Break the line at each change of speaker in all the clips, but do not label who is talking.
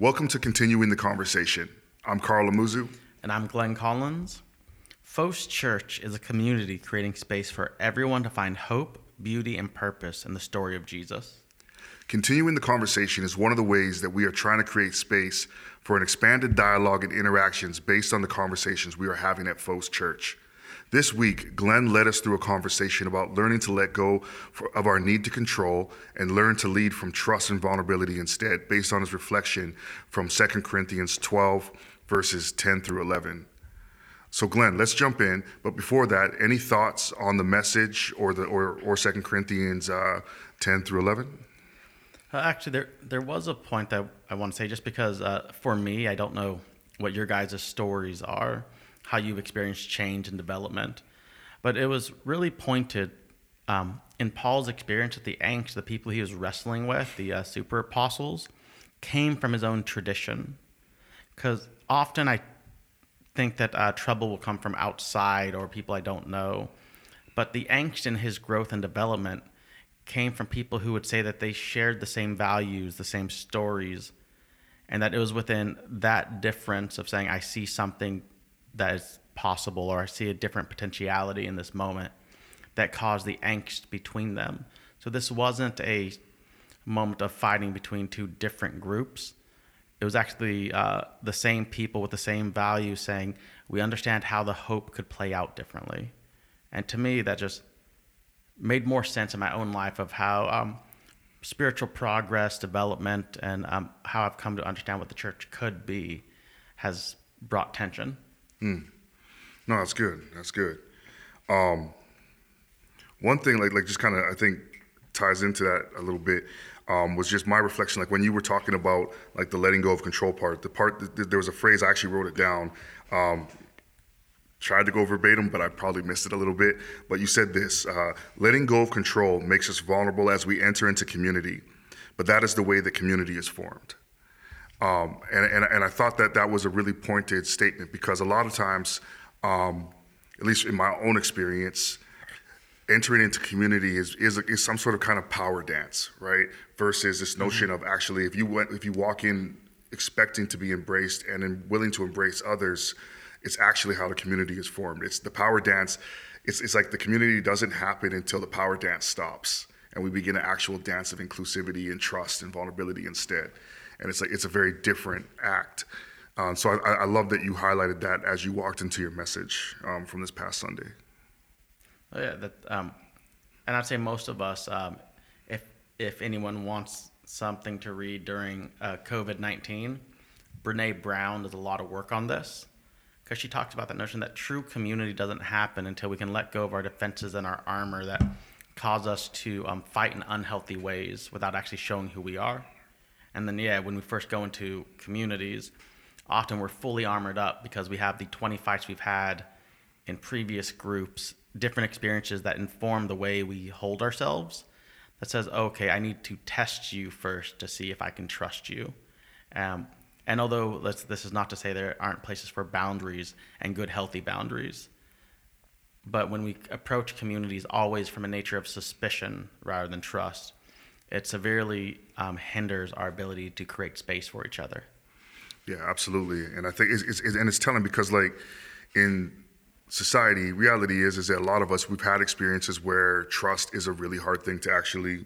Welcome to Continuing the Conversation. I'm Carl Amuzu.
And I'm Glenn Collins. Fos Church is a community creating space for everyone to find hope, beauty, and purpose in the story of Jesus.
Continuing the conversation is one of the ways that we are trying to create space for an expanded dialogue and interactions based on the conversations we are having at Fos Church. This week, Glenn led us through a conversation about learning to let go for, of our need to control and learn to lead from trust and vulnerability instead, based on his reflection from 2 Corinthians 12, verses 10 through 11. So, Glenn, let's jump in. But before that, any thoughts on the message or the or, or 2 Corinthians uh, 10 through 11?
Uh, actually, there there was a point that I want to say, just because uh, for me, I don't know what your guys' stories are how you've experienced change and development. But it was really pointed um, in Paul's experience with the angst, the people he was wrestling with, the uh, super apostles, came from his own tradition. Because often I think that uh, trouble will come from outside or people I don't know. But the angst in his growth and development came from people who would say that they shared the same values, the same stories, and that it was within that difference of saying, I see something that is possible or I see a different potentiality in this moment that caused the angst between them. So this wasn't a moment of fighting between two different groups. It was actually uh, the same people with the same values saying, we understand how the hope could play out differently. And to me, that just made more sense in my own life of how um, spiritual progress, development, and um, how I've come to understand what the church could be has brought tension.
Mm. No, that's good. That's good. Um, one thing, like, like just kind of, I think ties into that a little bit. Um, was just my reflection. Like when you were talking about like the letting go of control part, the part that there was a phrase I actually wrote it down. Um, tried to go verbatim, but I probably missed it a little bit. But you said this: uh, letting go of control makes us vulnerable as we enter into community, but that is the way that community is formed. Um, and, and, and, I thought that that was a really pointed statement because a lot of times, um, at least in my own experience, entering into community is, is, is, some sort of kind of power dance, right? Versus this mm-hmm. notion mm-hmm. of actually, if you went, if you walk in expecting to be embraced and then willing to embrace others, it's actually how the community is formed. It's the power dance. It's, it's like the community doesn't happen until the power dance stops and we begin an actual dance of inclusivity and trust and vulnerability instead and it's like it's a very different act. Um, so I, I, love that you highlighted that as you walked into your message um, from this past Sunday.
Oh, yeah, that, um, and I'd say most of us, um, if if anyone wants something to read during uh, COVID nineteen, Brene Brown does a lot of work on this because she talks about that notion that true community doesn't happen until we can let go of our defenses and our armor that cause us to um, fight in unhealthy ways without actually showing who we are. And then, yeah, when we first go into communities, often we're fully armored up because we have the 20 fights we've had in previous groups, different experiences that inform the way we hold ourselves. That says, okay, I need to test you first to see if I can trust you. Um, and although this is not to say there aren't places for boundaries and good, healthy boundaries, but when we approach communities always from a nature of suspicion rather than trust, it severely um, hinders our ability to create space for each other.
Yeah, absolutely. And I think it's, it's, and it's telling because like in society, reality is is that a lot of us we've had experiences where trust is a really hard thing to actually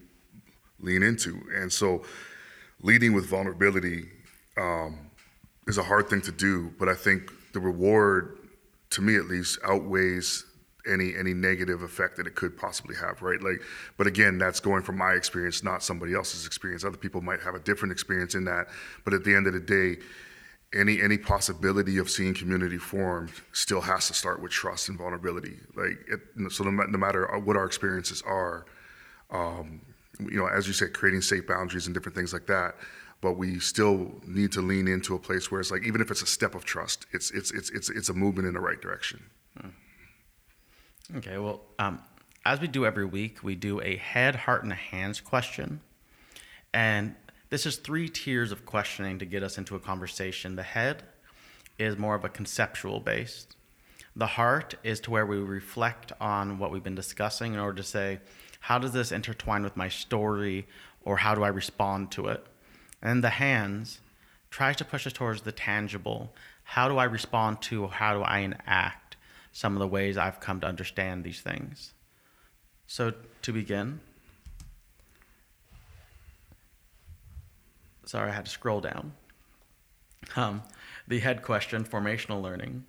lean into, and so leading with vulnerability um, is a hard thing to do. But I think the reward, to me at least, outweighs any any negative effect that it could possibly have, right? Like, but again, that's going from my experience, not somebody else's experience. Other people might have a different experience in that, but at the end of the day, any any possibility of seeing community formed still has to start with trust and vulnerability. Like, it, so no, no, matter what our experiences are, um, you know, as you said, creating safe boundaries and different things like that. But we still need to lean into a place where it's like, even if it's a step of trust, it's it's it's it's it's a movement in the right direction. Hmm.
Okay, well, um, as we do every week, we do a head, heart, and hands question. And this is three tiers of questioning to get us into a conversation. The head is more of a conceptual based. The heart is to where we reflect on what we've been discussing in order to say, how does this intertwine with my story or how do I respond to it? And the hands tries to push us towards the tangible. How do I respond to, how do I enact some of the ways I've come to understand these things? So, to begin, sorry, I had to scroll down. Um, the head question, formational learning,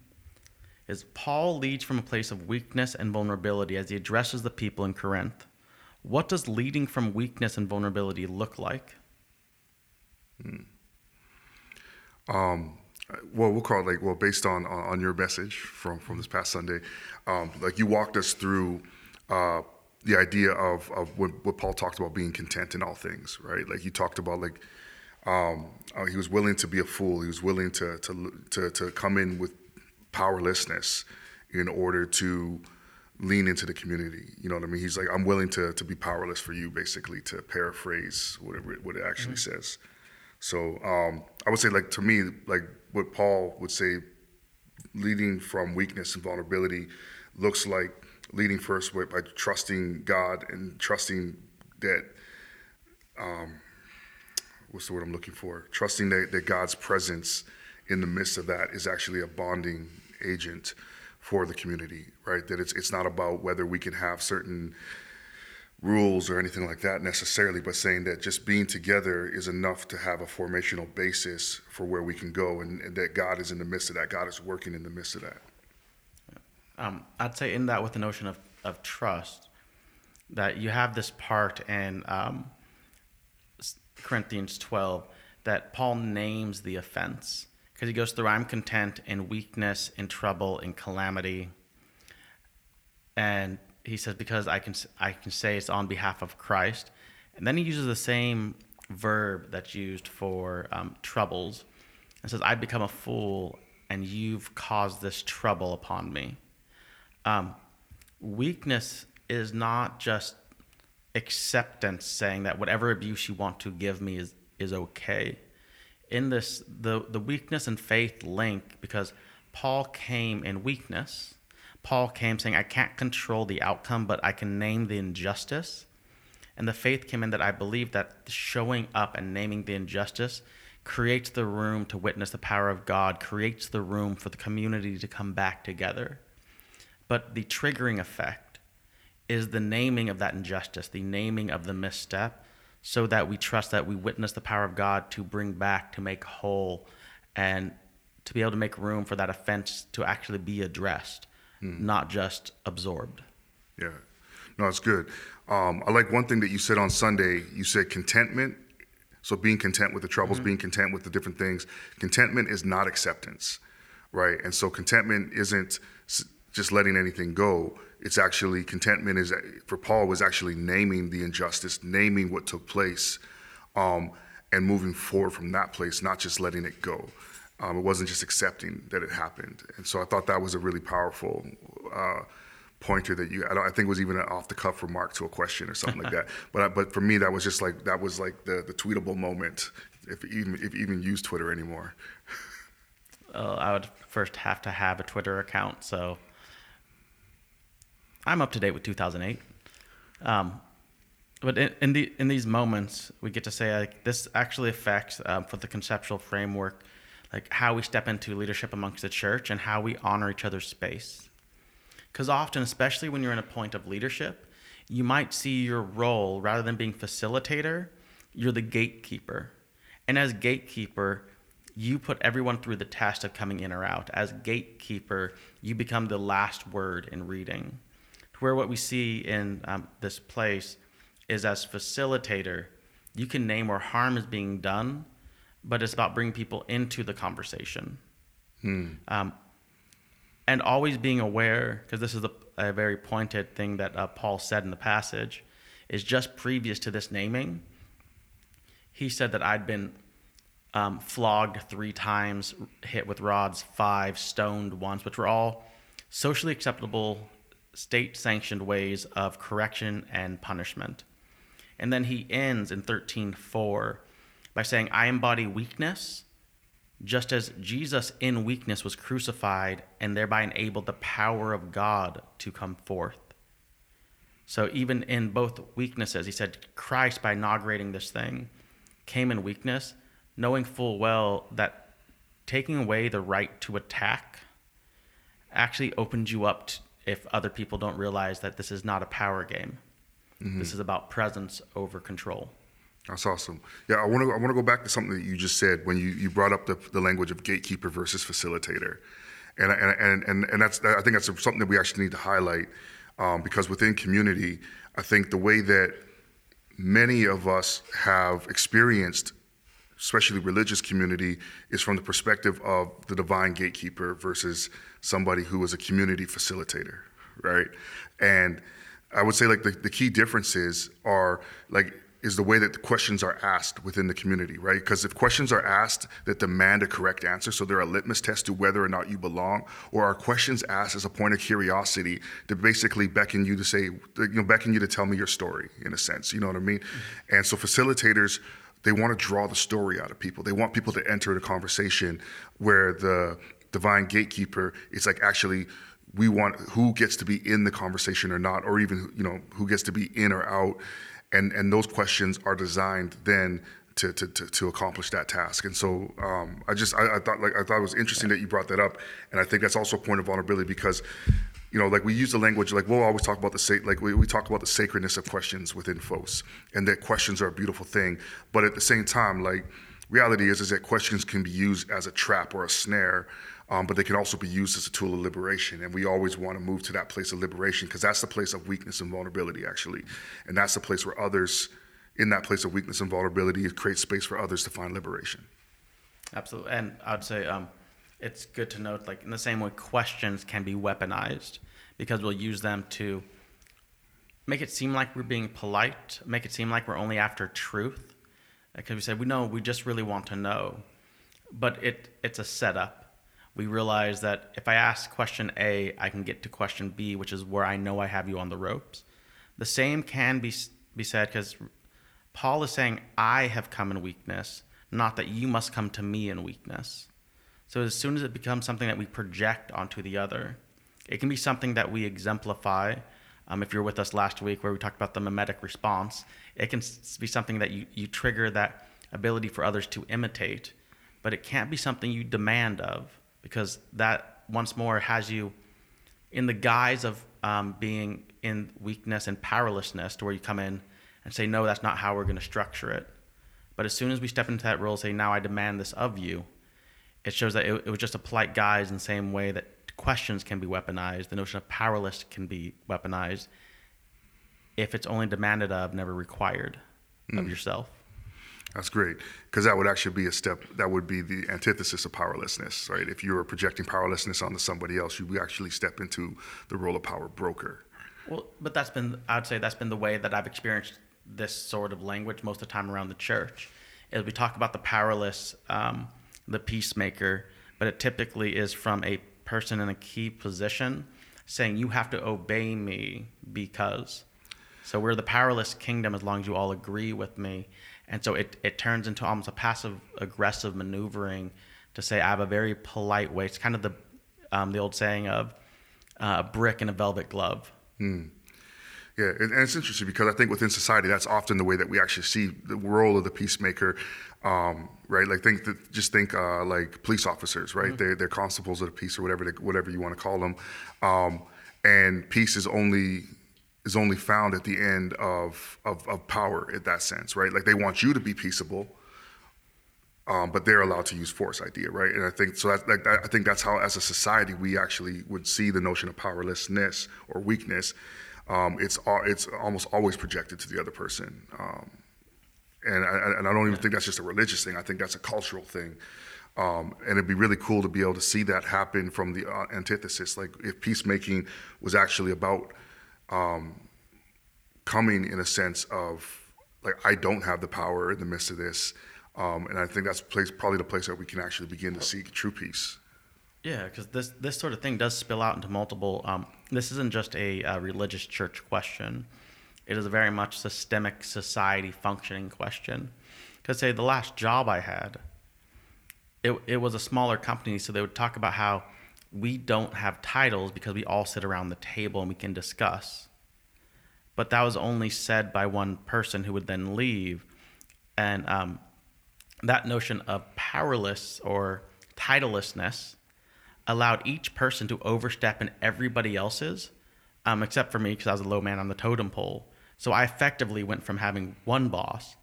is Paul leads from a place of weakness and vulnerability as he addresses the people in Corinth. What does leading from weakness and vulnerability look like?
Hmm. Um, well, we'll call it like well, based on on your message from from this past Sunday, um, like you walked us through uh, the idea of of what, what Paul talked about being content in all things, right? Like you talked about like um, uh, he was willing to be a fool. He was willing to, to, to, to come in with powerlessness in order to lean into the community. You know what I mean? He's like, I'm willing to, to be powerless for you, basically, to paraphrase whatever it, what it actually mm-hmm. says. So um, I would say, like, to me, like what Paul would say, leading from weakness and vulnerability looks like leading first by trusting God and trusting that um, what's the word I'm looking for? Trusting that, that God's presence in the midst of that is actually a bonding agent for the community, right? That it's it's not about whether we can have certain rules or anything like that necessarily, but saying that just being together is enough to have a formational basis for where we can go, and, and that God is in the midst of that. God is working in the midst of that.
Um, I'd say in that with the notion of, of trust, that you have this part in um, Corinthians 12 that Paul names the offense because he goes through I'm content in weakness, in trouble, in calamity. And he says, because I can, I can say it's on behalf of Christ. And then he uses the same verb that's used for um, troubles and says, I've become a fool and you've caused this trouble upon me. Um, weakness is not just acceptance saying that whatever abuse you want to give me is is okay in this the the weakness and faith link because paul came in weakness paul came saying i can't control the outcome but i can name the injustice. And the faith came in that i believe that showing up and naming the injustice creates the room to witness the power of god creates the room for the community to come back together. But the triggering effect is the naming of that injustice, the naming of the misstep, so that we trust that we witness the power of God to bring back, to make whole, and to be able to make room for that offense to actually be addressed, mm. not just absorbed.
Yeah. No, it's good. Um, I like one thing that you said on Sunday. You said contentment. So being content with the troubles, mm-hmm. being content with the different things. Contentment is not acceptance, right? And so contentment isn't just letting anything go it's actually contentment is for Paul was actually naming the injustice, naming what took place, um, and moving forward from that place, not just letting it go. Um, it wasn't just accepting that it happened, and so I thought that was a really powerful uh, pointer that you. I, I, think was even an off the cuff remark to a question or something like that. But but for me, that was just like that was like the the tweetable moment, if even if even use Twitter anymore.
Uh, I would first have to have a Twitter account, so I'm up to date with 2008. Um, but in, in, the in these moments, we get to say like this actually affects um, for the conceptual framework, like how we step into leadership amongst the church and how we honor each other's space. Because often, especially when you're in a point of leadership, you might see your role rather than being facilitator, you're the gatekeeper. And as gatekeeper, you put everyone through the test of coming in or out. As gatekeeper, you become the last word in reading To where what we see in um, this place is as facilitator, you can name where harm is being done, but it's about bringing people into the conversation. Hmm. Um, and always being aware, because this is a, a, very pointed thing that uh, Paul said in the passage, is just previous to this naming, he said that I'd been um, flogged three times, hit with rods five, stoned once, which were all socially acceptable state sanctioned ways of correction and punishment. And then he ends in 13:4 by saying, I embody weakness, just as Jesus in weakness was crucified and thereby enabled the power of God to come forth. So even in both weaknesses, he said Christ, by inaugurating this thing, came in weakness, knowing full well that taking away the right to attack actually opens you up to, if other people don't realize that this is not a power game. Mm-hmm. This is about presence over control.
That's awesome. Yeah, I want to I want to go back to something that you just said when you, you brought up the, the language of gatekeeper versus facilitator, and and and and, that's I think that's something that we actually need to highlight um, because within community, I think the way that many of us have experienced, especially religious community, is from the perspective of the divine gatekeeper versus somebody who is a community facilitator, right? And I would say like the, the key differences are like is the way that the questions are asked within the community, right? Because if questions are asked that demand a correct answer, so they're a litmus test to whether or not you belong, or are questions asked as a point of curiosity to basically beckon you to say, you know, beckon you to tell me your story in a sense, you know what I mean? Mm-hmm. And so facilitators, they want to draw the story out of people. They want people to enter the conversation where the divine gatekeeper is like actually we want who gets to be in the conversation or not, or even you know who gets to be in or out and and those questions are designed then to, to, to, to, accomplish that task. And so um, I just I, I, thought like I thought it was interesting that you brought that up, and I think that's also a point of vulnerability because. You know, like we use the language, like we'll always talk about the sa- like we, we talk about the sacredness of questions within FOS, and that questions are a beautiful thing. But at the same time, like reality is, is that questions can be used as a trap or a snare um, but they can also be used as a tool of liberation. And we always want to move to that place of liberation because that's the place of weakness and vulnerability, actually. And that's the place where others, in that place of weakness and vulnerability, create space for others to find liberation.
Absolutely. And I'd say um, it's good to note, like, in the same way, questions can be weaponized because we'll use them to make it seem like we're being polite, make it seem like we're only after truth. Because we say, we know, we just really want to know. But it, it's a setup we realize that if I ask question A, I can get to question B, which is where I know I have you on the ropes. The same can be be said because Paul is saying, "I have come in weakness, not that you must come to me in weakness." So as soon as it becomes something that we project onto the other, it can be something that we exemplify. Um, if you're with us last week, where we talked about the mimetic response, it can be something that you, you trigger that ability for others to imitate, but it can't be something you demand of because that once more has you in the guise of um, being in weakness and powerlessness to where you come in and say no that's not how we're going to structure it but as soon as we step into that role say now i demand this of you it shows that it, it was just a polite guise in the same way that questions can be weaponized the notion of powerless can be weaponized if it's only demanded of never required mm. of yourself
that's great because that would actually be a step that would be the antithesis of powerlessness, right? If you're projecting powerlessness onto somebody else, you would actually step into the role of power broker.
Well, but that's been I'd say that's been the way that I've experienced this sort of language most of the time around the church. Is we talk about the powerless, um, the peacemaker, but it typically is from a person in a key position saying you have to obey me because. So we're the powerless kingdom as long as you all agree with me and so it, it turns into almost a passive aggressive maneuvering to say, I have a very polite way. It's kind of the, um, the old saying of uh, a brick in a velvet glove.
Hmm. Yeah, and it's interesting because I think within society, that's often the way that we actually see the role of the peacemaker, um, right? Like think that, just think uh, like police officers, right? Mm-hmm. They're, they're constables of the peace or whatever they, whatever you want to call them, um, and peace is only is only found at the end of, of, of power in that sense, right? Like they want you to be peaceable, um, but they're allowed to use force idea, right? And I think so. That, like I think that's how, as a society, we actually would see the notion of powerlessness or weakness. Um, it's it's almost always projected to the other person, um, and I, and I don't even think that's just a religious thing. I think that's a cultural thing. Um, and it'd be really cool to be able to see that happen from the uh, antithesis. Like if peacemaking was actually about um, coming in a sense of like I don't have the power in the midst of this, um, and I think that's place, probably the place that we can actually begin to seek true peace.
Yeah, because this this sort of thing does spill out into multiple. Um, this isn't just a, a, religious church question; it is a very much systemic society functioning question. Because say the last job I had, it it was a smaller company, so they would talk about how we don't have titles because we all sit around the table and we can discuss. But that was only said by one person who would then leave. And um, that notion of powerless or titlelessness allowed each person to overstep in everybody else's, um, except for me because I was a low man on the totem pole. So I effectively went from having one boss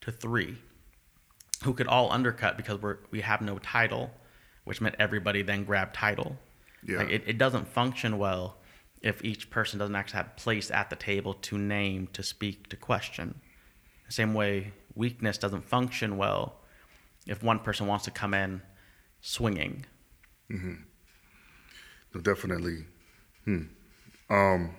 to three who could all undercut because we're, we have no title, which meant everybody then grabbed title.
Yeah.
Like it, it doesn't function well if each person doesn't actually have place at the table to name, to speak, to question. The same way weakness doesn't function well if one person wants to come in swinging.
No, definitely. Hmm. Um,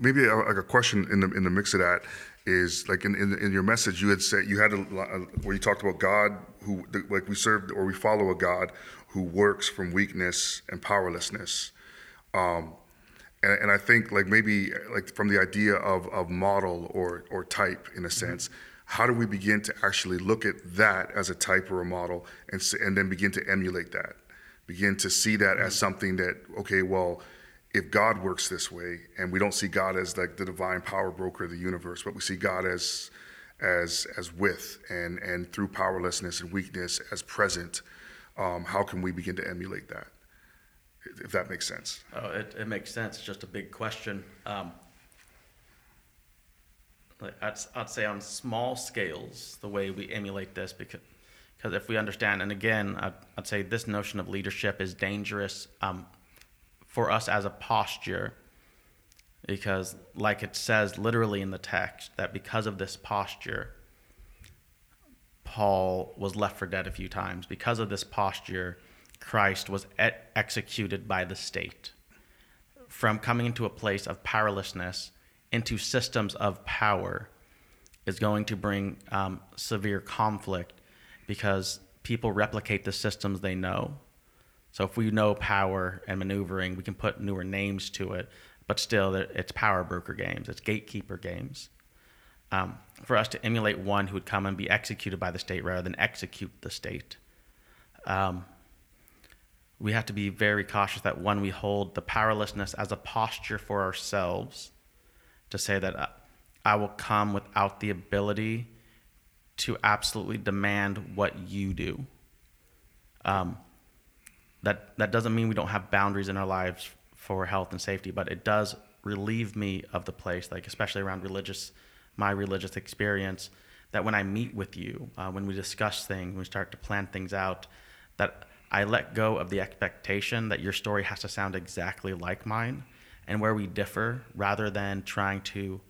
maybe a, like a question in the in the mix of that is like in, in, in your message you had said you had a, a where you talked about God who the, like we serve or we follow a God who works from weakness and powerlessness. Um, and, and I think like maybe like from the idea of, of model or or type in a sense, how do we begin to actually look at that as a type or a model and and then begin to emulate that, begin to see that as something that okay, well, if God works this way, and we don't see God as like the divine power broker of the universe, but we see God as as as with and and through powerlessness and weakness as present, um, how can we begin to emulate that? If that makes sense.
Oh, it, it makes sense. It's just a big question. Um, I'd, I'd say on small scales, the way we emulate this, because because if we understand, and again, I'd, I'd say this notion of leadership is dangerous um, for us as a posture, because like it says literally in the text, that because of this posture, Paul was left for dead a few times. Because of this posture, Christ was e- executed by the state. From coming into a place of powerlessness into systems of power is going to bring um, severe conflict because people replicate the systems they know. So if we know power and maneuvering, we can put newer names to it, but still, it's power broker games, it's gatekeeper games. Um, for us to emulate one who would come and be executed by the state rather than execute the state, um, we have to be very cautious that one, we hold the powerlessness as a posture for ourselves to say that uh, I will come without the ability to absolutely demand what you do. Um, that that doesn't mean we don't have boundaries in our lives for health and safety, but it does relieve me of the place, like especially around religious, my religious experience. That when I meet with you, uh, when we discuss things, when we start to plan things out, that I let go of the expectation that your story has to sound exactly like mine, and where we differ, rather than trying to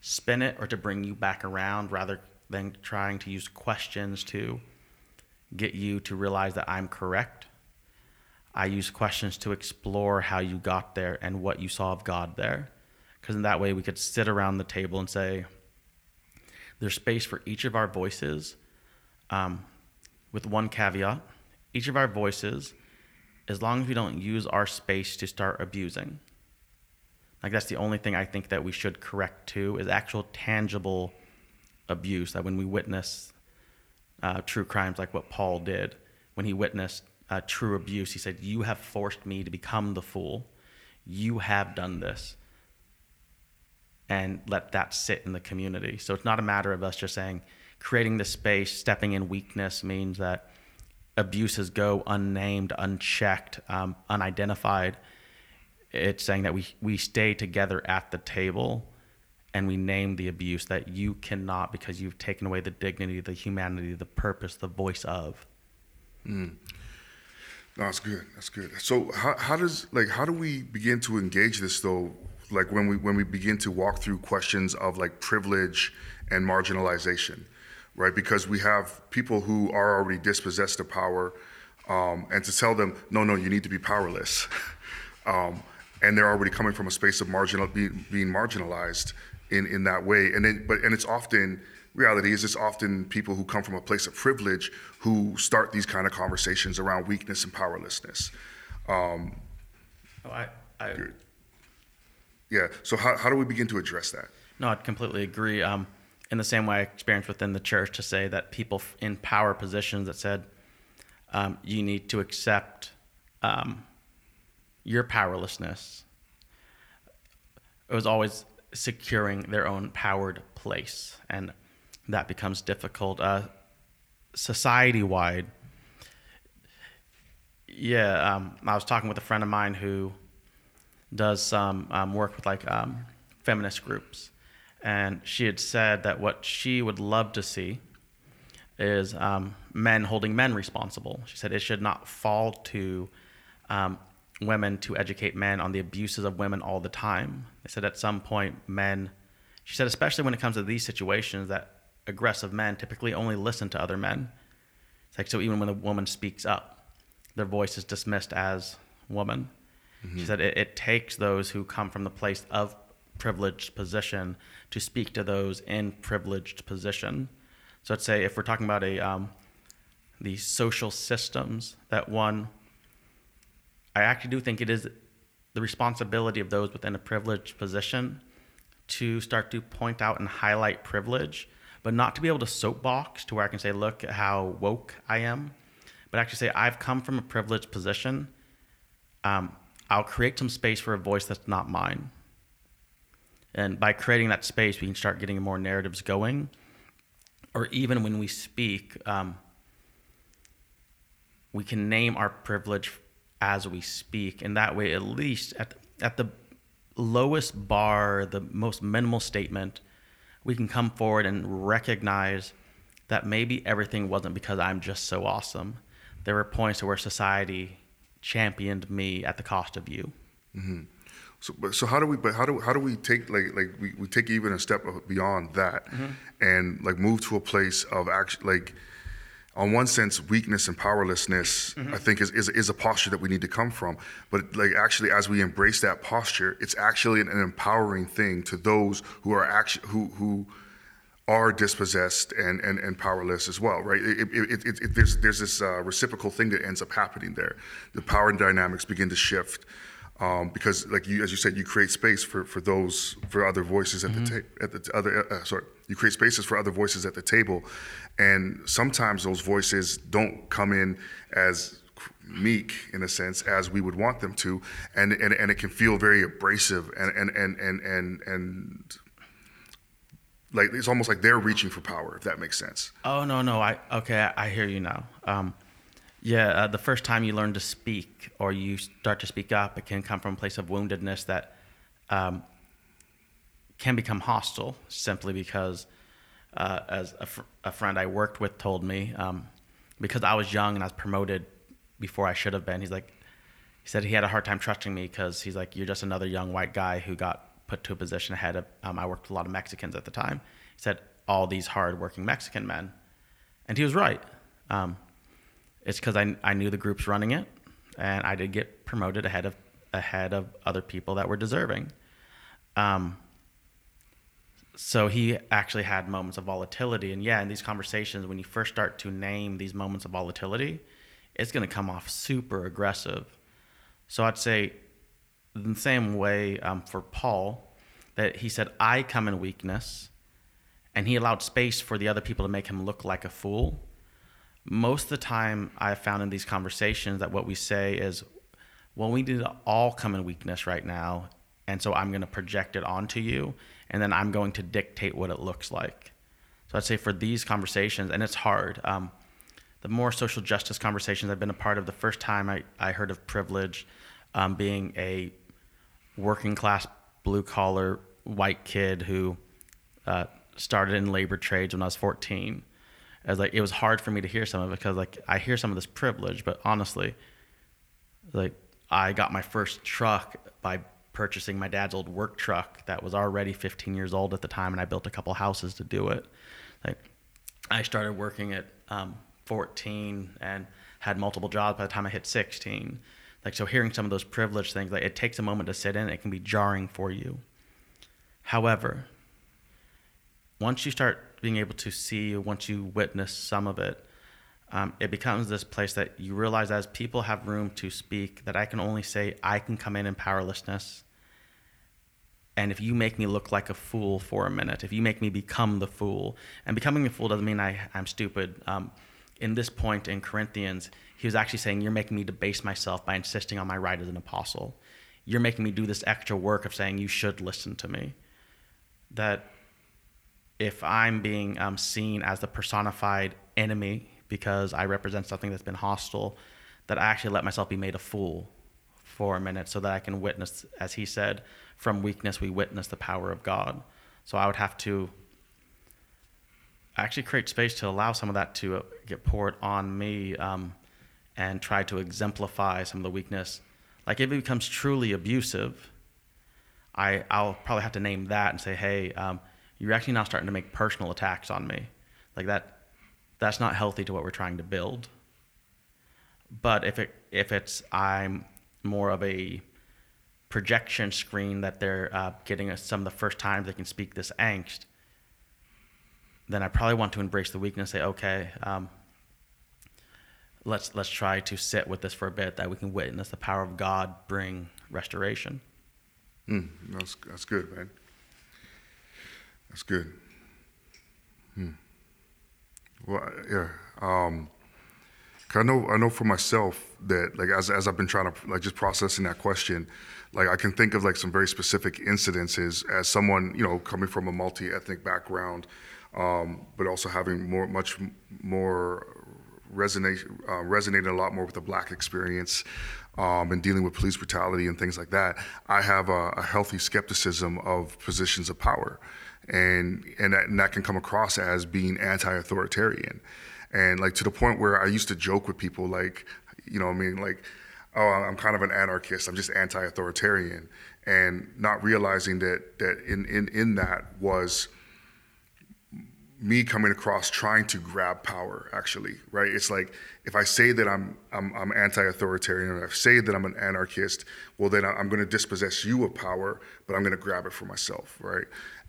spin it or to bring you back around, rather than trying to use questions to get you to realize that I'm correct. I use questions to explore how you got there and what you saw of God there. Because in that way, we could sit around the table and say, there's space for each of our voices, um, with one caveat each of our voices, as long as we don't use our space to start abusing. Like, that's the only thing I think that we should correct to is actual tangible abuse. That when we witness uh, true crimes like what Paul did, when he witnessed uh, true abuse, he said, You have forced me to become the fool. You have done this. And let that sit in the community. So it's not a matter of us just saying, creating the space, stepping in weakness means that abuses go unnamed, unchecked, um, unidentified. It's saying that we, we stay together at the table and we name the abuse that you cannot because you've taken away the dignity, the humanity, the purpose, the voice of.
No, that's good. That's good. So how, how does like how do we begin to engage this though? Like when we when we begin to walk through questions of like privilege and marginalization, right? Because we have people who are already dispossessed of power, um, and to tell them no, no, you need to be powerless, um, and they're already coming from a space of marginal being, being marginalized in in that way. And then but and it's often reality is it's often people who come from a place of privilege who start these kind of conversations around weakness and powerlessness.
Oh, I, I,
Yeah. So how, how do we begin to address that?
No, I'd completely agree. Um, in the same way I experienced within the church to say that people in power positions that said um, you need to accept um, your powerlessness. It was always securing their own powered place, and that becomes difficult. Uh, society wide, yeah, um, I was talking with a friend of mine who does some um, work with like um, feminist groups, and she had said that what she would love to see is um, men holding men responsible. She said it should not fall to um, women to educate men on the abuses of women all the time. They said at some point, men, she said, especially when it comes to these situations, that aggressive men typically only listen to other men. It's like, so even when a woman speaks up, their voice is dismissed as woman. Mm-hmm. She said it, it takes those who come from the place of privileged position to speak to those in privileged position. So let's say if we're talking about a um, the social systems that one, I actually do think it is the responsibility of those within a privileged position to start to point out and highlight privilege, but not to be able to soapbox to where I can say, look at how woke I am, but actually say, I've come from a privileged position. Um, I'll create some space for a voice that's not mine. And by creating that space, we can start getting more narratives going or even when we speak, um, we can name our privilege as we speak. And that way, at least at, at the lowest bar, the most minimal statement, we can come forward and recognize that maybe everything wasn't because I'm just so awesome. There were points where society championed me at the cost of you.
Mm-hmm. So, but so how do we? But how do how do we take like like we, we take even a step beyond that, mm-hmm. and like move to a place of actually like, on one sense, weakness and powerlessness. Mm-hmm. I think is, is is a posture that we need to come from. But like actually, as we embrace that posture, it's actually an, an empowering thing to those who are actually who who are dispossessed and, and, and powerless as well, right? It, it, it, it there's, there's this uh, reciprocal thing that ends up happening there. The power dynamics begin to shift um, because like you as you said you create space for, for those for other voices at mm-hmm. the ta- at the other uh, sorry you create spaces for other voices at the table. And sometimes those voices don't come in as meek in a sense as we would want them to. And and, and it can feel very abrasive and and and and and, and like it's almost like they're reaching for power if that makes sense.
Oh no no i okay i, hear you now. Um, yeah, uh, the first time you learn to speak or you start to speak up, it can come from a place of woundedness that um, can become hostile simply because, uh, as a, fr- a, friend I worked with told me, um, because I was young and I was promoted before I should have been, he's like, he said he had a hard time trusting me because he's like, you're just another young white guy who got put to a position ahead of, um, I worked with a lot of Mexicans at the time. He said, all these hardworking Mexican men. And he was right. Um, it's because I, I knew the groups running it, and I did get promoted ahead of ahead of other people that were deserving. Um, so he actually had moments of volatility, and yeah, in these conversations, when you first start to name these moments of volatility, it's going to come off super aggressive. So I'd say, the same way um, for Paul, that he said, "I come in weakness," and he allowed space for the other people to make him look like a fool most of the time I've found in these conversations that what we say is, well, we need to all come in weakness right now. And so I'm going to project it onto you. And then I'm going to dictate what it looks like. So I'd say for these conversations, and it's hard, um, the more social justice conversations I've been a part of, the first time I, I heard of privilege um, being a working class, blue collar, white kid who uh, started in labor trades when I was 14 as like it was hard for me to hear some of it because like I hear some of this privilege, but honestly, like I got my first truck by purchasing my dad's old work truck that was already 15 years old at the time, and I built a couple houses to do it. Like I started working at um, 14 and had multiple jobs by the time I hit 16. Like so, hearing some of those privilege things, like it takes a moment to sit in. It can be jarring for you. However, once you start being able to see once you witness some of it, um, it becomes this place that you realize as people have room to speak that I can only say I can come in in powerlessness. And if you make me look like a fool for a minute, if you make me become the fool, and becoming a fool doesn't mean I, I'm stupid. Um, in this point in Corinthians, he was actually saying, You're making me debase myself by insisting on my right as an apostle. You're making me do this extra work of saying, You should listen to me. That if I'm being um, seen as the personified enemy because I represent something that's been hostile, that I actually let myself be made a fool for a minute so that I can witness, as he said, from weakness we witness the power of God. So I would have to actually create space to allow some of that to uh, get poured on me um, and try to exemplify some of the weakness. Like if it becomes truly abusive, I, I'll probably have to name that and say, hey, um, you're actually now starting to make personal attacks on me. Like that, that's not healthy to what we're trying to build. But if it if it's I'm more of a projection screen that they're uh, getting some of the first times they can speak this angst, then I probably want to embrace the weakness. Say, okay, um, let's let's try to sit with this for a bit, that we can witness the power of God bring restoration.
Mm, that's that's good, man. That's good. Hmm. Well, yeah. Um, I know I know for myself that like as as I've been trying to like just processing that question, like I can think of like some very specific incidences as someone you know coming from a multi ethnic background, um, but also having more much more resonate uh, resonating a lot more with the black experience um, and dealing with police brutality and things like that. I have a, a healthy skepticism of positions of power and and that, and that can come across as being anti-authoritarian and like to the point where i used to joke with people like you know i mean? Like oh i'm kind of an anarchist. I'm just anti-authoritarian. And not realizing that that in in, in that was me coming across trying to grab power actually right? It's like if i say that i'm i'm, I'm anti-authoritarian and i say that i'm an anarchist well then i'm going to dispossess you of power but i'm going to grab it for myself right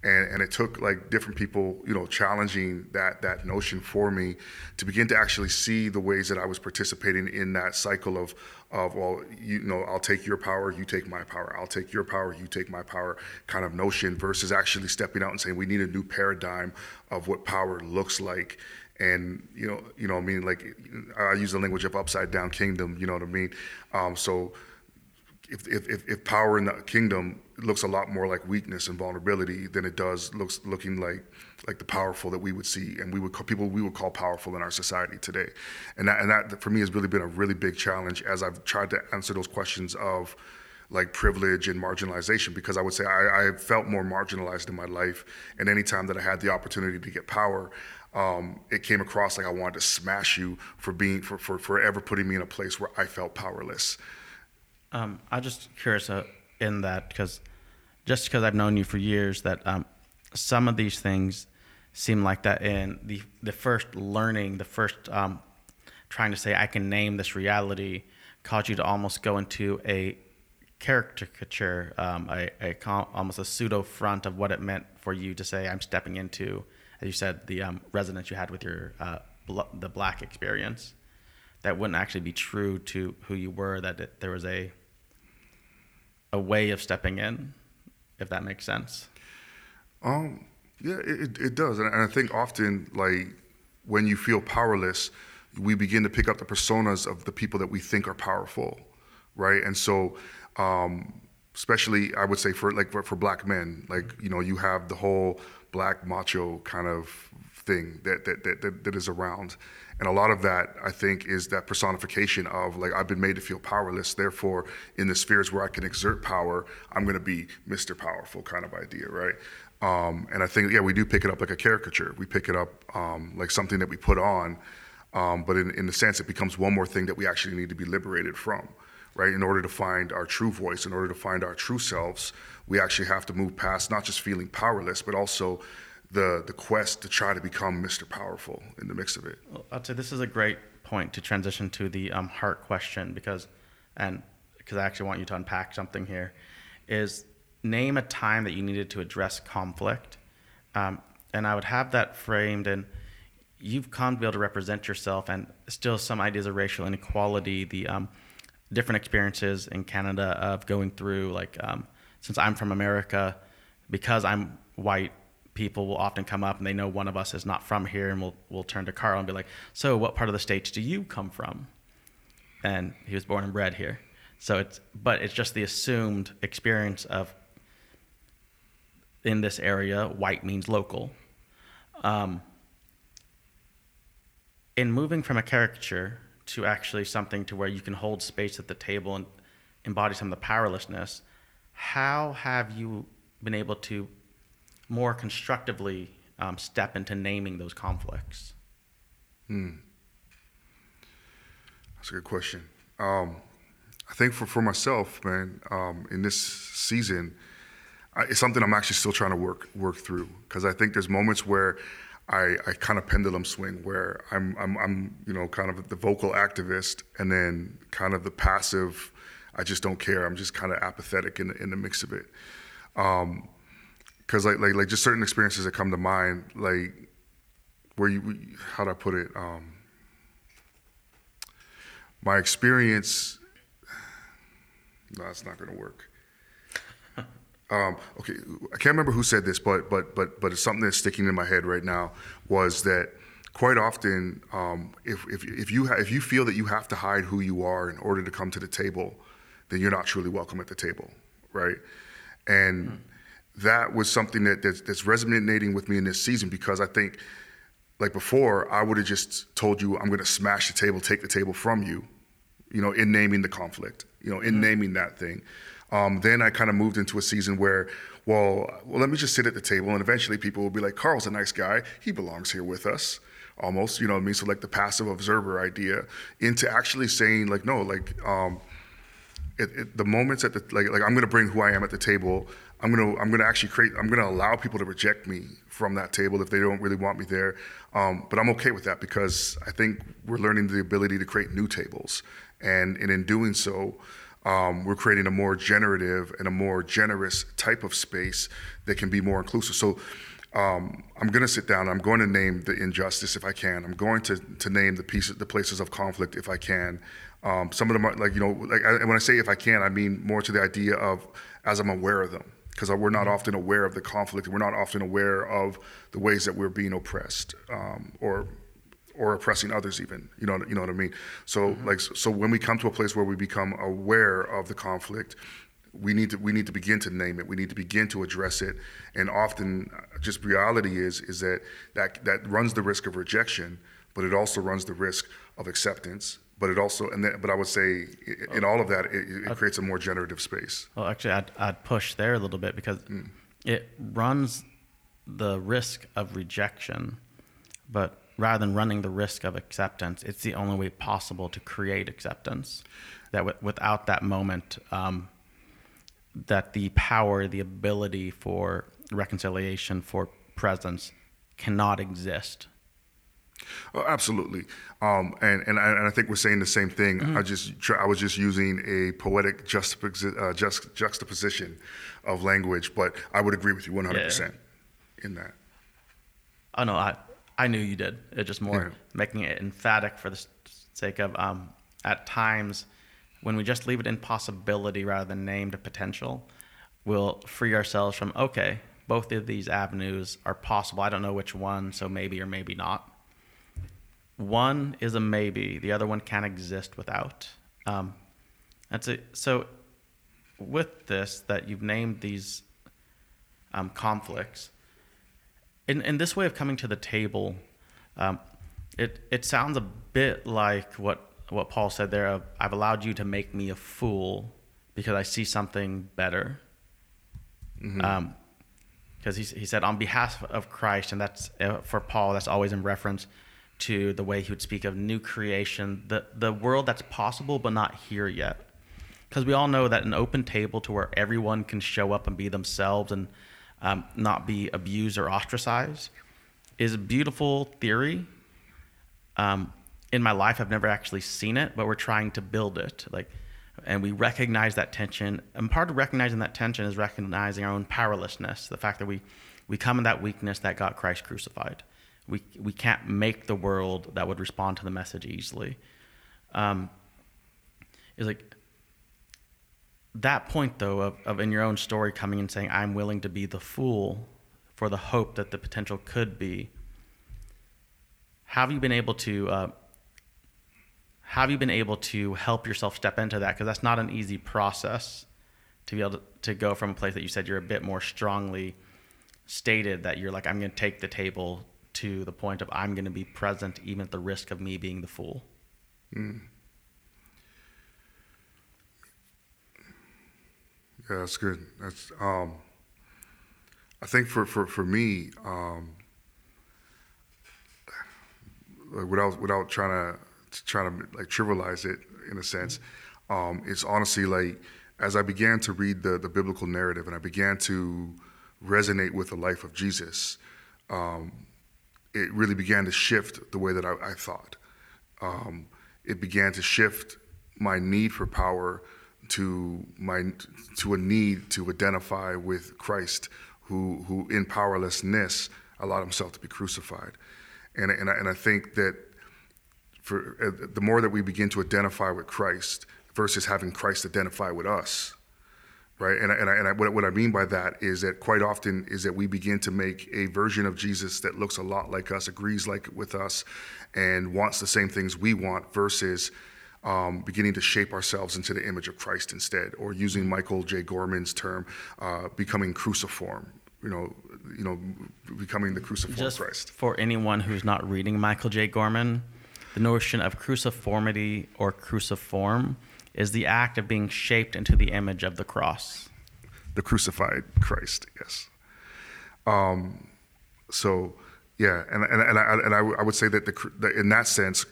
and, and it took like different people you know challenging that that notion for me to begin to actually see the ways that i was participating in that cycle of of well you know i'll take your power you take my power. I'll take your power you take my power kind of notion versus actually stepping out and saying we need a new paradigm of what power looks like. And you know you know i mean? Like i use the language of upside down kingdom you know what i mean? Um, so if, if, if power in the kingdom looks a lot more like weakness and vulnerability than it does looks looking like like the powerful that we would see and we would call people we would call powerful in our society today. And that and that for me has really been a really big challenge as I've tried to answer those questions of like privilege and marginalization because I would say I, I felt more marginalized in my life and anytime that I had the opportunity to get power um, it came across like I wanted to smash you for being for, for forever putting me in a place where I felt powerless.
Um, I'm just curious uh, in that because just because I've known you for years, that um, some of these things seem like that in the the first learning, the first um, trying to say I can name this reality, caused you to almost go into a caricature, um, a, a almost a pseudo front of what it meant for you to say I'm stepping into, as you said, the um, resonance you had with your uh, bl- the black experience. That wouldn't actually be true to who you were. That it, there was a a way of stepping in, if that makes sense.
Um, yeah, it, it does, and I think often like when you feel powerless, we begin to pick up the personas of the people that we think are powerful, right? And so, um, especially I would say for like for, for black men, like you know, you have the whole black macho kind of thing that that, that, that is around. And a lot of that, I think, is that personification of like, I've been made to feel powerless. Therefore, in the spheres where I can exert power, I'm going to be Mr. Powerful kind of idea, right? Um, and I think, yeah, we do pick it up like a caricature. We pick it up um, like something that we put on. Um, but in, in the sense, it becomes one more thing that we actually need to be liberated from, right? In order to find our true voice, in order to find our true selves, we actually have to move past not just feeling powerless, but also the the quest to try to become Mr. Powerful in the mix of it.
Well, I'd say this is a great point to transition to the um, heart question because, and because I actually want you to unpack something here, is name a time that you needed to address conflict, um, and I would have that framed and you've come to be able to represent yourself and still some ideas of racial inequality, the um, different experiences in Canada of going through like um, since I'm from America, because I'm white people will often come up and they know one of us is not from here and we'll, we'll turn to Carl and be like, so what part of the States do you come from? And he was born and bred here. So it's, but it's just the assumed experience of in this area, white means local. Um, in moving from a caricature to actually something to where you can hold space at the table and embody some of the powerlessness, how have you been able to more constructively um, step into naming those conflicts?
Hmm. That's a good question. Um, I think for, for myself, man, um, in this season, I, it's something I'm actually still trying to work work through because I think there's moments where I, I kind of pendulum swing where I'm, I'm I'm you know kind of the vocal activist and then kind of the passive. I just don't care. I'm just kind of apathetic in the, in the mix of it. Um, because like, like like just certain experiences that come to mind, like where you how do I put it? Um, my experience. No, it's not going to work. Um, okay, I can't remember who said this, but but but but it's something that's sticking in my head right now. Was that quite often, um, if if if you ha- if you feel that you have to hide who you are in order to come to the table, then you're not truly welcome at the table, right? And mm that was something that that's, that's resonating with me in this season because I think, like before, I would have just told you I'm going to smash the table, take the table from you, you know, in naming the conflict, you know, in mm-hmm. naming that thing. Um, then I kind of moved into a season where, well, well, let me just sit at the table, and eventually people will be like, Carl's a nice guy, he belongs here with us almost, you know what I mean? So like the passive observer idea into actually saying like, no, like um, it, it, the moments at the like like I'm gonna bring who I am at the table. I'm gonna I'm gonna actually create. I'm gonna allow people to reject me from that table if they don't really want me there. Um, but I'm okay with that because I think we're learning the ability to create new tables, and and in doing so. Um, we're creating a more generative and a more generous type of space that can be more inclusive. So um, I'm going to sit down. I'm going to name the injustice if I can. I'm going to, to name the pieces, the places of conflict if I can. Um, some of them are like you know, like I, when I say if I can, I mean more to the idea of as I'm aware of them, because we're not often aware of the conflict. We're not often aware of the ways that we're being oppressed um, or or oppressing others even you know you know what i mean so mm-hmm. like so when we come to a place where we become aware of the conflict we need to we need to begin to name it we need to begin to address it and often uh, just reality is is that that that runs the risk of rejection but it also runs the risk of acceptance but it also and then, but I would say in all of that it, it creates a more generative space.
Well, actually, I'd, I'd push there a little bit because mm. it runs the risk of rejection, but rather than running the risk of acceptance, it's the only way possible to create acceptance. That w- without that moment, um, that the power, the ability for reconciliation, for presence, cannot exist
Oh, absolutely, um, and and I, and I, think we're saying the same thing. Mm-hmm. I just I was just using a poetic juxtapos- uh, just, juxtaposition of language, but I would agree with you 100 yeah. percent in that.
Oh no, I I knew you did. It's just more yeah. making it emphatic for the sake of um, at times when we just leave it in possibility rather than named potential, we'll free ourselves from okay, both of these avenues are possible. I don't know which one, so maybe or maybe not one is a maybe, the other one can't exist without. Um, that's it. So, with this, that you've named these um, conflicts, in, in this way of coming to the table, um, it, it sounds a bit like what, what Paul said there of, I've allowed you to make me a fool because I see something better. Mm-hmm. Um, because he, he said on behalf of Christ, and that's uh, for Paul, that's always in reference to the way he would speak of new creation, the, the world that's possible but not here yet. Because we all know that an open table to where everyone can show up and be themselves and um, not be abused or ostracized is a beautiful theory. Um, in my life, I've never actually seen it, but we're trying to build it. Like, and we recognize that tension. And part of recognizing that tension is recognizing our own powerlessness, the fact that we, we come in that weakness that got Christ crucified we we can't make the world that would respond to the message easily. Um, is like that point though of, of in your own story coming and saying I'm willing to be the fool for the hope that the potential could be. Have you been able to? Uh, have you been able to help yourself step into that? Because that's not an easy process to be able to, to go from a place that you said you're a bit more strongly stated that you're like, I'm going to take the table to the point of I'm going to be present even at the risk of me being the fool.
Mm. Yeah, that's good. That's um, I think for for for me, um, like without without trying to trying to like trivialize it in a sense, um, it's honestly like as I began to read the the biblical narrative and I began to resonate with the life of Jesus, um, it really began to shift the way that I, I thought. Um, it began to shift my need for power to my to a need to identify with Christ, who who in powerlessness allowed himself to be crucified, and and I, and I think that for uh, the more that we begin to identify with Christ versus having Christ identify with us, right? And I, and, I, and I, what, what I mean by that is that quite often is that we begin to make a version of Jesus that looks a lot like us, agrees like with us, and wants the same things we want versus um, beginning to shape ourselves into the image of Christ instead, or using Michael J. Gorman's term, uh, becoming cruciform. You know, you know, becoming the cruciform
Just
Christ.
for anyone who's not reading Michael J. Gorman, the notion of cruciformity or cruciform is the act of being shaped into the image of the cross.
The crucified Christ, yes. Um, so, yeah, and and and I, and I, I would say that the, the in that sense,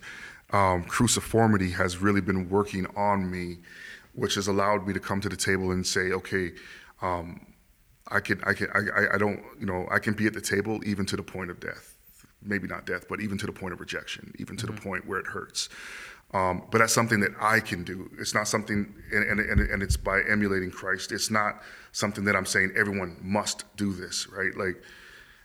um, cruciformity has really been working on me, which has allowed me to come to the table and say, okay, um, I can, I can, I, I don't, you know, I can be at the table even to the point of death, maybe not death, but even to the point of rejection, even to mm-hmm. the point where it hurts. Um, but that's something that I can do. It's not something, and, and, and it's by emulating Christ. It's not something that I'm saying everyone must do this, right? Like,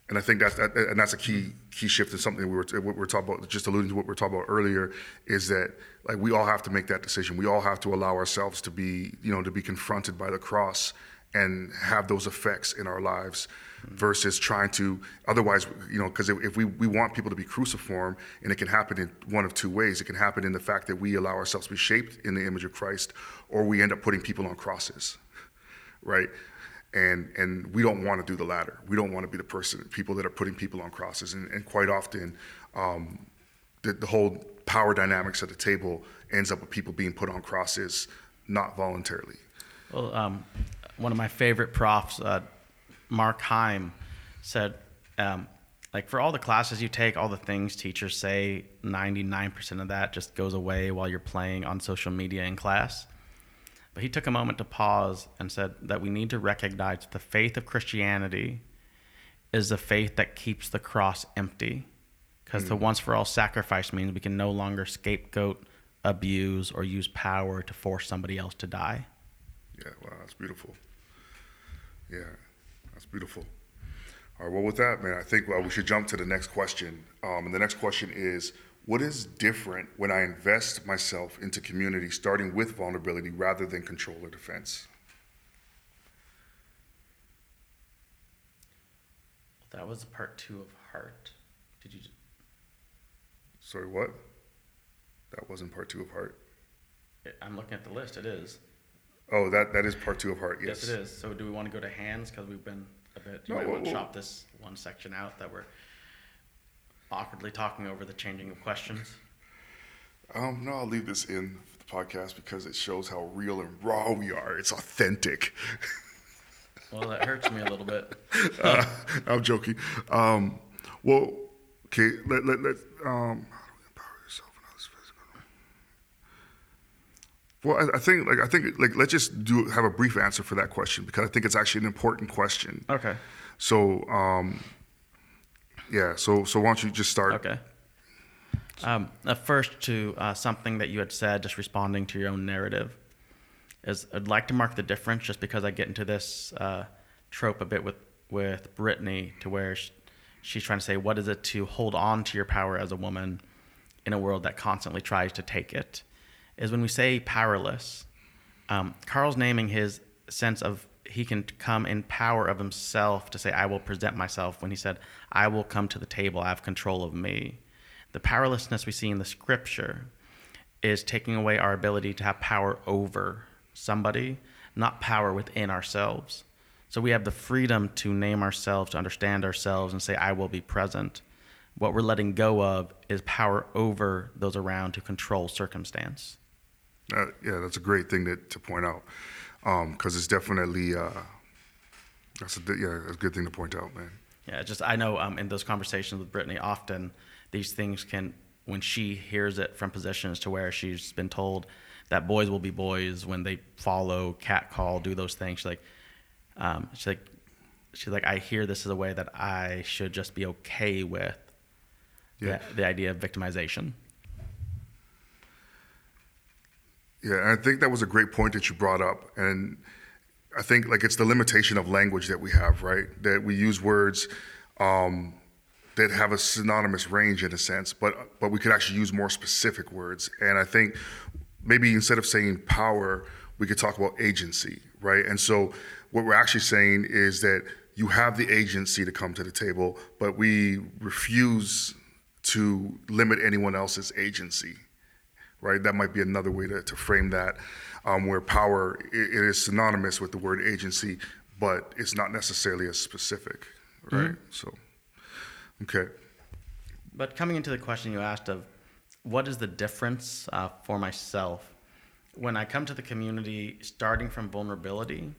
and I think that's that, and that's a key key shift in something we were what we are talking about. Just alluding to what we are talking about earlier is that like we all have to make that decision. We all have to allow ourselves to be you know to be confronted by the cross and have those effects in our lives versus trying to otherwise you know because if, we, we want people to be cruciform and it can happen in one of two ways it can happen in the fact that we allow ourselves to be shaped in the image of christ or we end up putting people on crosses right and and we don't want to do the latter. We don't want to be the person people that are putting people on crosses, and, and quite often, um, the, the, whole power dynamics at the table ends up with people being put on crosses, not voluntarily.
Well, um, one of my favorite profs, uh, Mark Heim, said. Um, like for all the classes you take, all the things teachers say, 99% of that just goes away while you're playing on social media in class. But he took a moment to pause and said that we need to recognize the faith of Christianity is the faith that keeps the cross empty. Because mm. the once for all sacrifice means we can no longer scapegoat, abuse, or use power to force somebody else to die.
Yeah, wow, that's beautiful. Yeah, that's beautiful. All right, well, with that, man, I think well, we should jump to the next question. Um, and the next question is what is different when I invest myself into community, starting with vulnerability rather than control or defense?
That was part two of Heart. Did you?
Sorry, what? That wasn't part two of Heart.
I'm looking at the list. It is.
Oh, that that is part two of Heart. Yes.
Yes, it is. So, do we want to go to hands because we've been a bit? You no, might well, want to chop this one section out that we're awkwardly talking over the changing of questions?
Um, no, I'll leave this in the podcast because it shows how real and raw we are. It's authentic.
well, that hurts me a little bit.
uh, I'm joking. Um, well, okay, let, let, let, um, Well, I, I, think like I think like let's just do have a brief answer for that question because I think it's actually an important question.
Okay.
So, um, yeah. So so why don't you just start?
Okay. Um, uh, first, to uh, something that you had said, just responding to your own narrative, is I'd like to mark the difference, just because I get into this uh, trope a bit with with Brittany, to where she, she's trying to say, what is it to hold on to your power as a woman in a world that constantly tries to take it? Is when we say powerless. Um, Carl's naming his sense of he can come in power of himself to say, I will present myself. When he said, I will come to the table, I have control of me. The powerlessness we see in the scripture is taking away our ability to have power over somebody, not power within ourselves. So we have the freedom to name ourselves, to understand ourselves, and say, I will be present. what we're letting go of is power over those around to control circumstance.
Uh, yeah, that's a great thing to, to point out because um, it's definitely uh, that's a yeah, that's a good thing to point out, man.
Yeah, just I know um, in those conversations with Brittany, often these things can when she hears it from positions to where she's been told that boys will be boys when they follow, cat call, do those things. She's like, um, she's like, she's like, I hear this as a way that I should just be okay with yeah. the, the idea of victimization.
Yeah, and I think that was a great point that you brought up, and I think like it's the limitation of language that we have, right? That we use words um, that have a synonymous range in a sense, but but we could actually use more specific words. And I think maybe instead of saying power, we could talk about agency, right? And so what we're actually saying is that you have the agency to come to the table, but we refuse to limit anyone else's agency, right? That might be another way to, to frame that, um, where power it, it is synonymous with the word agency, but it's not necessarily as specific, right? Mm-hmm. So, okay.
But coming into the question you asked of what is the difference uh, for myself when I come to the community starting from vulnerability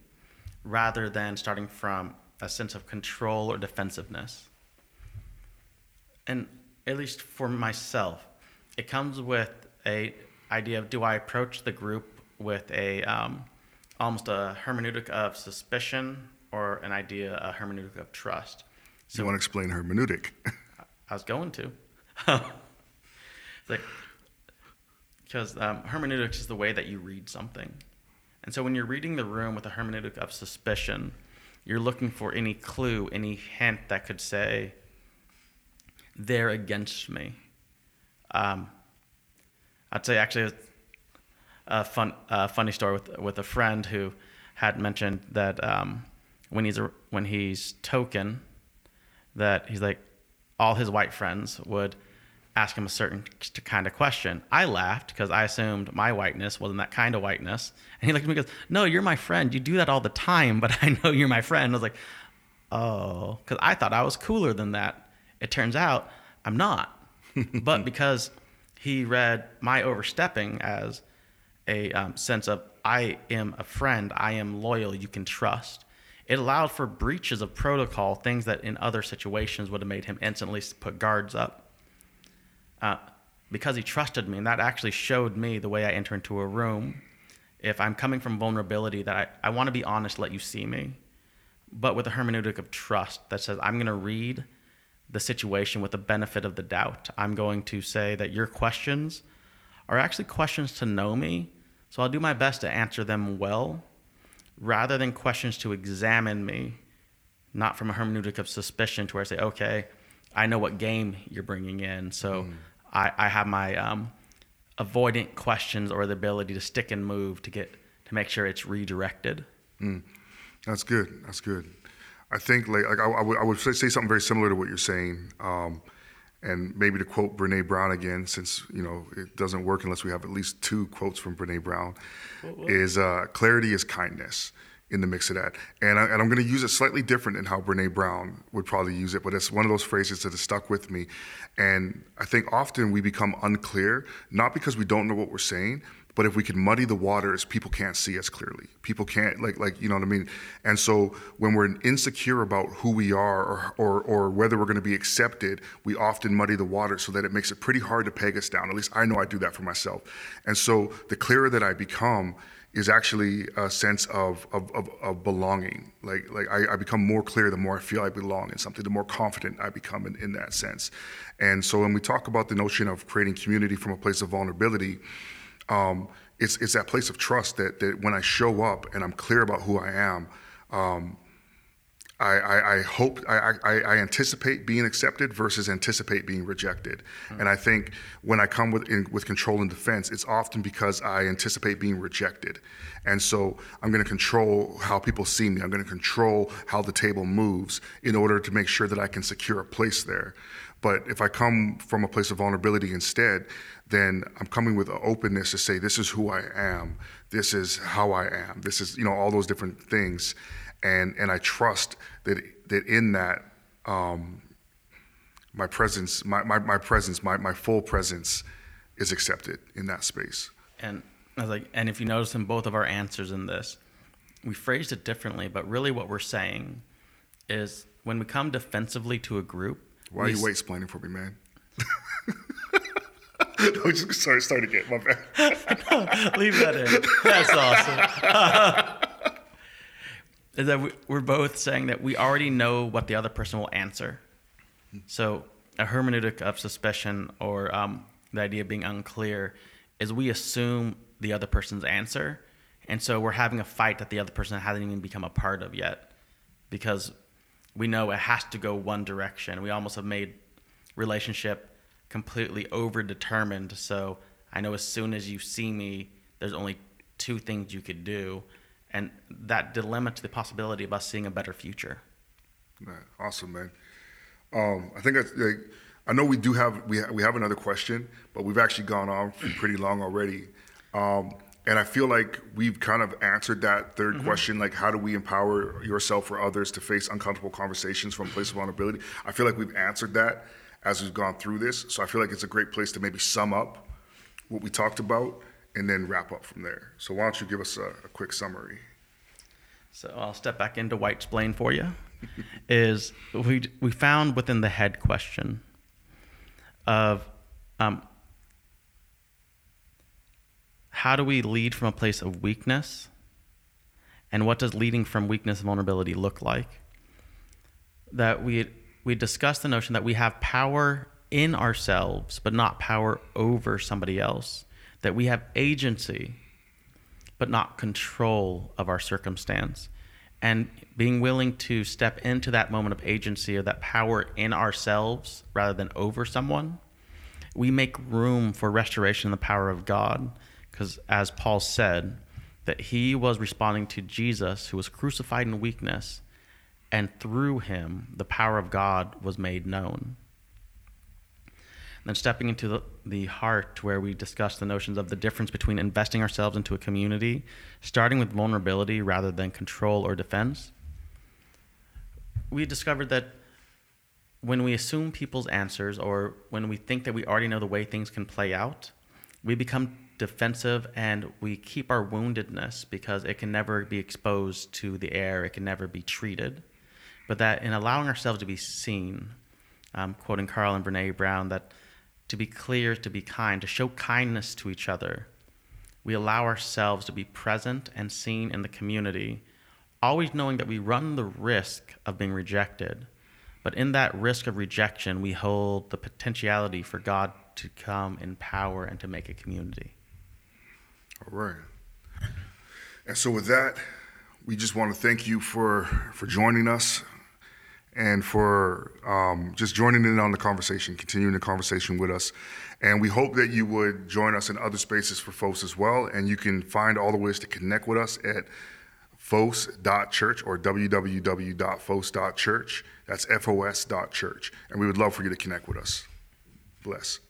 rather than starting from a sense of control or defensiveness? And at least for myself, it comes with a idea of do I approach the group with a um, almost a hermeneutic of suspicion or an idea a hermeneutic of trust.
So you want to explain hermeneutic?
I was going to. like because um, hermeneutics is the way that you read something, and so when you're reading the room with a hermeneutic of suspicion, you're looking for any clue, any hint that could say they're against me. Um, I'd say actually a fun, uh, funny story with with a friend who had mentioned that um, when he's a, when he's token, that he's like all his white friends would ask him a certain kind of question. I laughed because I assumed my whiteness wasn't that kind of whiteness, and he looked at me and goes, "No, you're my friend. You do that all the time, but I know you're my friend." I was like, "Oh," because I thought I was cooler than that. It turns out I'm not. but because he read my overstepping as a um, sense of I am a friend, I am loyal, you can trust. It allowed for breaches of protocol, things that in other situations would have made him instantly put guards up. Uh, because he trusted me, and that actually showed me the way I enter into a room. If I'm coming from vulnerability, that I, I want to be honest, let you see me, but with a hermeneutic of trust that says, I'm going to read the situation with the benefit of the doubt. I'm going to say that your questions are actually questions to know me. So I'll do my best to answer them well rather than questions to examine me, not from a hermeneutic of suspicion to where I say, okay, I know what game you're bringing in. So mm. I, I have my um, avoidant questions or the ability to stick and move to get to make sure it's redirected.
Mm. That's good. That's good. I think like, like I, I, would, I would say something very similar to what you're saying. Um, and maybe to quote Brene Brown again, since you know it doesn't work unless we have at least two quotes from Brene Brown, is uh, clarity is kindness in the mix of that. And, I, am going to use it slightly different than how Brene Brown would probably use it, but it's one of those phrases that has stuck with me. And I think often we become unclear, not because we don't know what we're saying, but if we can muddy the waters, people can't see us clearly. People can't like like you know what I mean. And so when we're insecure about who we are or or, or whether we're going to be accepted, we often muddy the water so that it makes it pretty hard to peg us down. At least I know I do that for myself. And so the clearer that I become is actually a sense of, of, of, of belonging. Like, like I, I, become more clear the more I feel I belong in something, the more confident I become in, in that sense. And so when we talk about the notion of creating community from a place of vulnerability, um, it's, it's that place of trust that, that when I show up and I'm clear about who I am, um, I, I, I, hope I, I, I, anticipate being accepted versus anticipate being rejected. Mm-hmm. And I think when I come with in, with control and defense, it's often because I anticipate being rejected. And so I'm going to control how people see me. I'm going to control how the table moves in order to make sure that I can secure a place there. But if I come from a place of vulnerability instead, then I'm coming with an openness to say, this is who I am. This is how I am. This is, you know, all those different things. And, and I trust that, that in that, um, my presence, my, my, my presence, my, my full presence is accepted in that space.
And I was like, and if you notice in both of our answers in this, we phrased it differently, but really what we're saying is when we come defensively to a group.
Why are you wait explaining for me, man? no, just start, start again. My
bad. Leave that in. That's awesome. is that we're both saying that we already know what the other person will answer. So a hermeneutic of suspicion or um, the idea of being unclear is we assume the other person's answer. And so we're having a fight that the other person hasn't even become a part of yet because we know it has to go one direction. We almost have made relationship completely over determined. So I know as soon as you see me, there's only two things you could do. And that dilemma to the possibility of us seeing a better future.
Man, awesome, man. Um, I think that's like, I know we do have we ha- we have another question, but we've actually gone on pretty long already. Um, and I feel like we've kind of answered that 3rd mm-hmm. question, like how do we empower yourself or others to face uncomfortable conversations from a place of vulnerability? I feel like we've answered that as we've gone through this. So I feel like it's a great place to maybe sum up what we talked about and then wrap up from there. So why don't you give us a, a quick summary?
So I'll step back into white explain for you. is we we found within the head question of um, how do we lead from a place of weakness? And what does leading from weakness and vulnerability look like? That we we discussed the notion that we have power in ourselves but not power over somebody else. That we have agency but not control of our circumstance. And being willing to step into that moment of agency or that power in ourselves rather than over someone, we make room for restoration in the power of God. Because as Paul said, that he was responding to Jesus, who was crucified in weakness, and through him, the power of God was made known. And then stepping into the, the heart, where we discuss the notions of the difference between investing ourselves into a community, starting with vulnerability rather than control or defense. We discovered that when we assume people's answers or when we think that we already know the way things can play out, we become defensive and we keep our woundedness because it can never be exposed to the air, it can never be treated. But that in allowing ourselves to be seen, um, quoting Carl and Brene Brown, that to be clear, to be kind, to show kindness to each other. We allow ourselves to be present and seen in the community, always knowing that we run the risk of being rejected. But in that risk of rejection, we hold the potentiality for God to come in power and to make a community.
All right. And so, with that, we just want to thank you for, for joining us and for um, just joining in on the conversation, continuing the conversation with us. And we hope that you would join us in other spaces for FOS as well. And you can find all the ways to connect with us at fos.church or www.fos.church. That's F-O-S Church, And we would love for you to connect with us. Bless.